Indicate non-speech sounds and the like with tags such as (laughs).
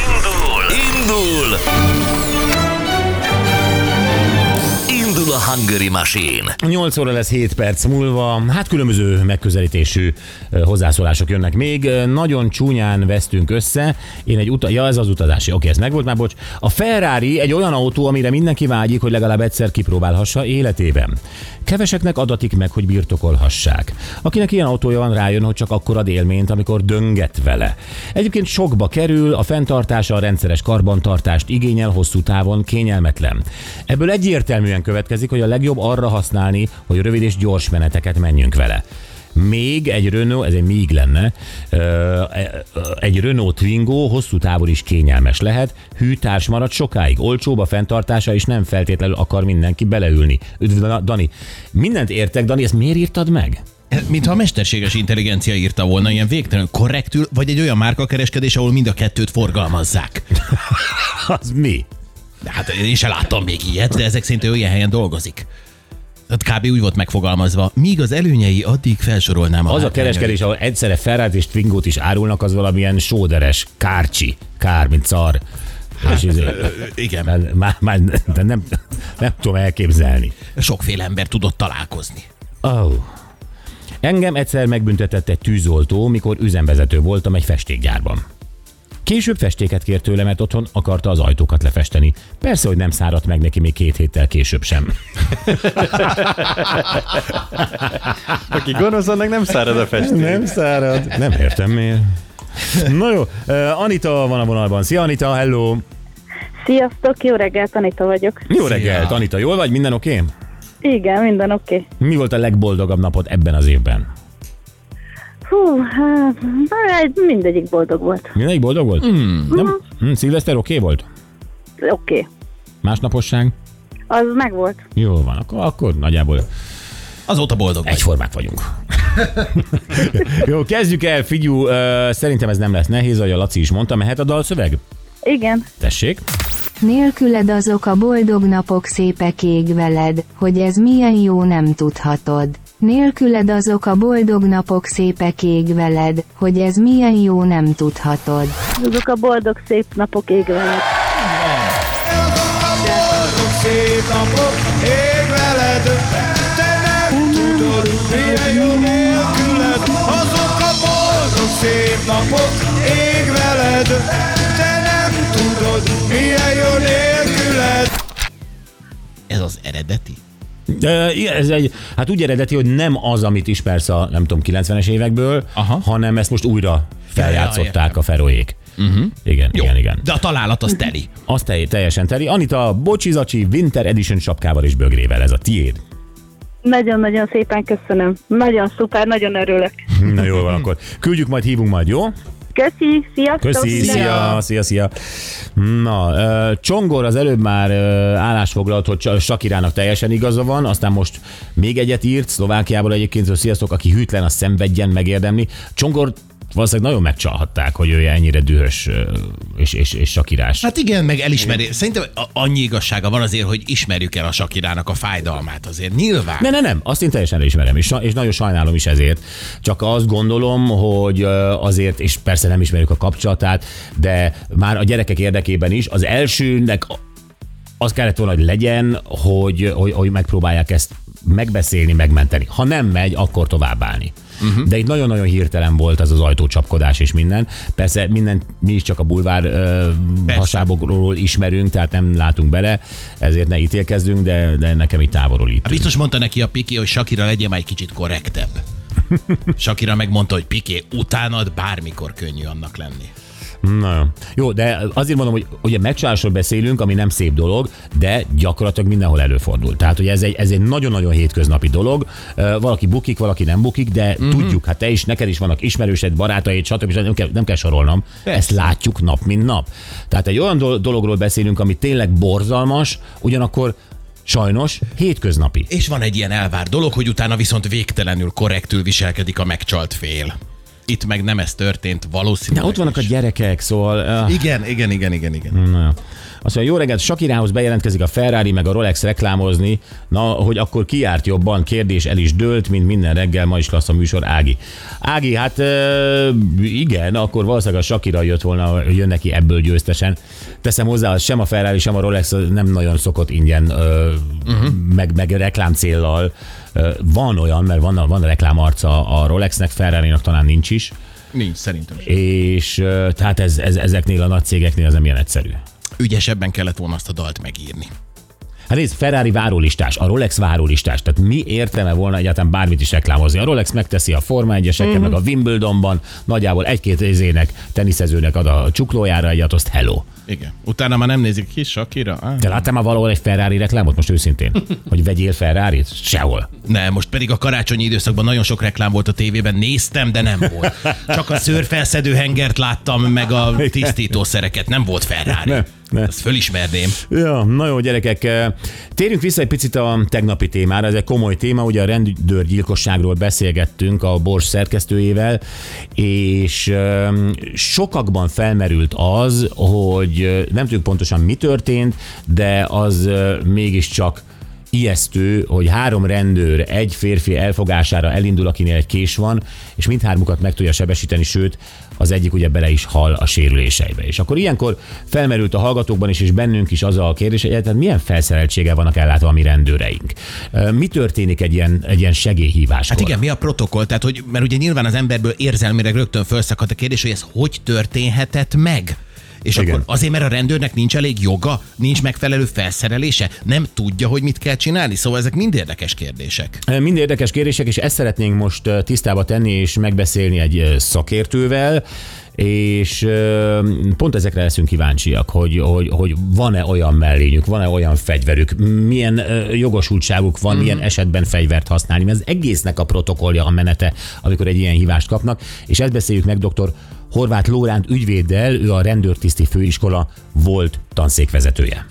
Indul! Indul! Hungary Machine! 8 óra lesz 7 perc múlva, hát különböző megközelítésű hozzászólások jönnek még. Nagyon csúnyán vesztünk össze. Én egy uta, ja ez az utazási, oké, ez megvolt már, bocs. A Ferrari egy olyan autó, amire mindenki vágyik, hogy legalább egyszer kipróbálhassa életében. Keveseknek adatik meg, hogy birtokolhassák. Akinek ilyen autója van, rájön, hogy csak akkor ad élményt, amikor dönget vele. Egyébként sokba kerül, a fenntartása a rendszeres karbantartást igényel, hosszú távon kényelmetlen. Ebből egyértelműen következik, hogy a legjobb arra használni, hogy rövid és gyors meneteket menjünk vele. Még egy Renault, ez egy még lenne, ö, egy Renault Twingo hosszú távon is kényelmes lehet, hűtárs marad sokáig, olcsóbb a fenntartása, és nem feltétlenül akar mindenki beleülni. Üdv, Dani. Mindent értek, Dani, ezt miért írtad meg? Mintha a mesterséges intelligencia írta volna, ilyen végtelenül korrektül, vagy egy olyan márkakereskedés, ahol mind a kettőt forgalmazzák. (laughs) Az mi? Hát én sem láttam még ilyet, de ezek szerint ő olyan helyen dolgozik. Tehát kb. úgy volt megfogalmazva, míg az előnyei addig felsorolnám a Az a kereskedés, ahol egyszerre Ferrari és Twingo-t is árulnak, az valamilyen sóderes, kárcsi, kár, mint szar. Hát, és igen. már, már de nem, nem tudom elképzelni. Sokféle ember tudott találkozni. Oh. Engem egyszer megbüntetett egy tűzoltó, mikor üzemvezető voltam egy festékgyárban. Később festéket kért tőlem, mert otthon akarta az ajtókat lefesteni. Persze, hogy nem száradt meg neki még két héttel később sem. (laughs) Aki gonosz, annak nem szárad a festés. Nem szárad. Nem értem miért. Na jó, Anita van a vonalban. Szia Anita, hello! Sziasztok, jó reggelt, Anita vagyok. Jó reggelt, Anita, jól vagy? Minden oké? Okay? Igen, minden oké. Okay. Mi volt a legboldogabb napod ebben az évben? Hú, hát mindegyik boldog volt. Mindenki boldog volt? Mm. Nem? Mm, szilveszter oké okay volt? Oké. Okay. Másnaposság? Az meg volt. Jó van, akkor, akkor nagyjából Azóta boldog vagy. egyformák vagyunk. (laughs) Jó, kezdjük el, figyú, uh, szerintem ez nem lesz nehéz, ahogy a Laci is mondta, mehet a dalszöveg? Igen. Tessék. Nélküled azok a boldog napok szépek ég veled, hogy ez milyen jó nem tudhatod. Nélküled azok a boldog napok szépek ég veled, hogy ez milyen jó nem tudhatod. Azok a boldog szép napok ég veled. szép napok ég veled, te nem tudod, milyen jó nélküled. Azok a boldog szép napok ég veled, te nem tudod, milyen jó nélküled. Ez az eredeti? Ez egy, hát úgy eredeti, hogy nem az, amit ismersz a, nem tudom, 90-es évekből, Aha. hanem ezt most újra feljátszották a feróék. Uh-huh. Igen, Jó, igen, igen. de a találat az teli. Az te, teljesen teli. Anita, Bocsizacsi Winter Edition sapkával és bögrével, ez a tiéd. Nagyon-nagyon szépen köszönöm. Nagyon szuper, nagyon örülök. (laughs) Na jól van, akkor küldjük majd, hívunk majd, jó? Köszi, sziasztok! Köszi, szia, szia, szia. Na, Csongor az előbb már állásfoglalt, hogy Sakirának teljesen igaza van, aztán most még egyet írt, Szlovákiából egyébként, hogy sziasztok, aki hűtlen, az szenvedjen, megérdemli. Csongor valószínűleg nagyon megcsalhatták, hogy ő ennyire dühös és, és, és sakirás. Hát igen, meg elismeri. Szerintem annyi igazsága van azért, hogy ismerjük el a Sakirának a fájdalmát azért. Nyilván. Ne, ne, nem, azt én teljesen elismerem, és, és nagyon sajnálom is ezért. Csak azt gondolom, hogy azért, és persze nem ismerjük a kapcsolatát, de már a gyerekek érdekében is, az elsőnek az kellett volna, hogy legyen, hogy, hogy, hogy megpróbálják ezt megbeszélni, megmenteni. Ha nem megy, akkor továbbállni. Uh-huh. De itt nagyon-nagyon hirtelen volt ez az ajtócsapkodás és minden. Persze mindent mi is csak a bulvár ö, hasábokról ismerünk, tehát nem látunk bele, ezért ne ítélkezzünk, de, de nekem itt távolról itt. Biztos mondta neki a Piki, hogy Sakira legyen már egy kicsit korrektebb. (laughs) Sakira megmondta, hogy Piké, utánad bármikor könnyű annak lenni. Na jó. Jó, de azért mondom, hogy ugye megcsalásról beszélünk, ami nem szép dolog, de gyakorlatilag mindenhol előfordul. Tehát, hogy ez egy, ez egy nagyon-nagyon hétköznapi dolog. Valaki bukik, valaki nem bukik, de mm-hmm. tudjuk, hát te is, neked is vannak ismerősed, barátaid, stb. stb. Nem kell, nem kell sorolnom. Ezt látjuk nap, mint nap. Tehát egy olyan dol- dologról beszélünk, ami tényleg borzalmas, ugyanakkor sajnos hétköznapi. És van egy ilyen elvár dolog, hogy utána viszont végtelenül korrektül viselkedik a megcsalt fél. Itt meg nem ez történt, valószínűleg De ott vannak a is. gyerekek, szóval... Uh, Igen, igen, igen, igen, igen. Na. Azt mondja, jó reggelt, Sakirához bejelentkezik a Ferrari meg a Rolex reklámozni, na, hogy akkor ki járt jobban, kérdés el is dőlt, mint minden reggel, ma is lesz a műsor, Ági. Ági, hát ö, igen, akkor valószínűleg a Sakira jött volna, jön neki ebből győztesen. Teszem hozzá, sem a Ferrari, sem a Rolex nem nagyon szokott ingyen, ö, uh-huh. meg, meg reklám céllal. Van olyan, mert van, van reklámarca a Rolexnek, Ferrari-nak talán nincs is, Nincs, szerintem sem. és tehát ez, ez, ezeknél a nagy cégeknél ez nem ilyen egyszerű. Ügyesebben kellett volna azt a dalt megírni. Hát nézd, Ferrari várólistás, a Rolex várólistás, tehát mi értelme volna egyáltalán bármit is reklámozni? A Rolex megteszi a Forma 1 Mhm. meg a Wimbledonban, nagyjából egy-két izének, teniszezőnek ad a csuklójára egyet, azt hello. Igen. Utána már nem nézik ki, Sakira? Ah, Te láttál már valahol egy Ferrari reklámot most őszintén? (laughs) Hogy vegyél Ferrari-t? Sehol. Ne, most pedig a karácsonyi időszakban nagyon sok reklám volt a tévében, néztem, de nem volt. (laughs) Csak a szőrfelszedő hengert láttam, meg a tisztítószereket, nem volt Ferrari. Ne, ne. Ezt fölismerném. Ja, na jó, gyerekek. eh, Térjünk vissza egy picit a tegnapi témára. Ez egy komoly téma, ugye a rendőrgyilkosságról beszélgettünk a Bors szerkesztőjével, és eh, sokakban felmerült az, hogy eh, nem tudjuk pontosan mi történt, de az mégiscsak ijesztő, hogy három rendőr egy férfi elfogására elindul, akinél egy kés van, és mindhármukat meg tudja sebesíteni, sőt, az egyik ugye bele is hal a sérüléseibe. És akkor ilyenkor felmerült a hallgatókban is, és bennünk is az a kérdés, hogy egyáltalán milyen felszereltséggel vannak ellátva a mi rendőreink. Mi történik egy ilyen, egy ilyen segélyhíváskor? Hát igen, mi a protokoll? Tehát, hogy, mert ugye nyilván az emberből érzelmileg rögtön felszakadt a kérdés, hogy ez hogy történhetett meg? És Igen. akkor azért, mert a rendőrnek nincs elég joga, nincs megfelelő felszerelése, nem tudja, hogy mit kell csinálni. Szóval ezek mind érdekes kérdések. Mind érdekes kérdések, és ezt szeretnénk most ö, tisztába tenni és megbeszélni egy ö, szakértővel, és pont ezekre leszünk kíváncsiak, hogy, hogy, hogy van-e olyan mellényük, van-e olyan fegyverük, milyen jogosultságuk van, milyen esetben fegyvert használni, mert az egésznek a protokollja, a menete, amikor egy ilyen hívást kapnak, és ezt beszéljük meg dr. Horváth Lóránt ügyvéddel, ő a rendőrtiszti főiskola volt tanszékvezetője.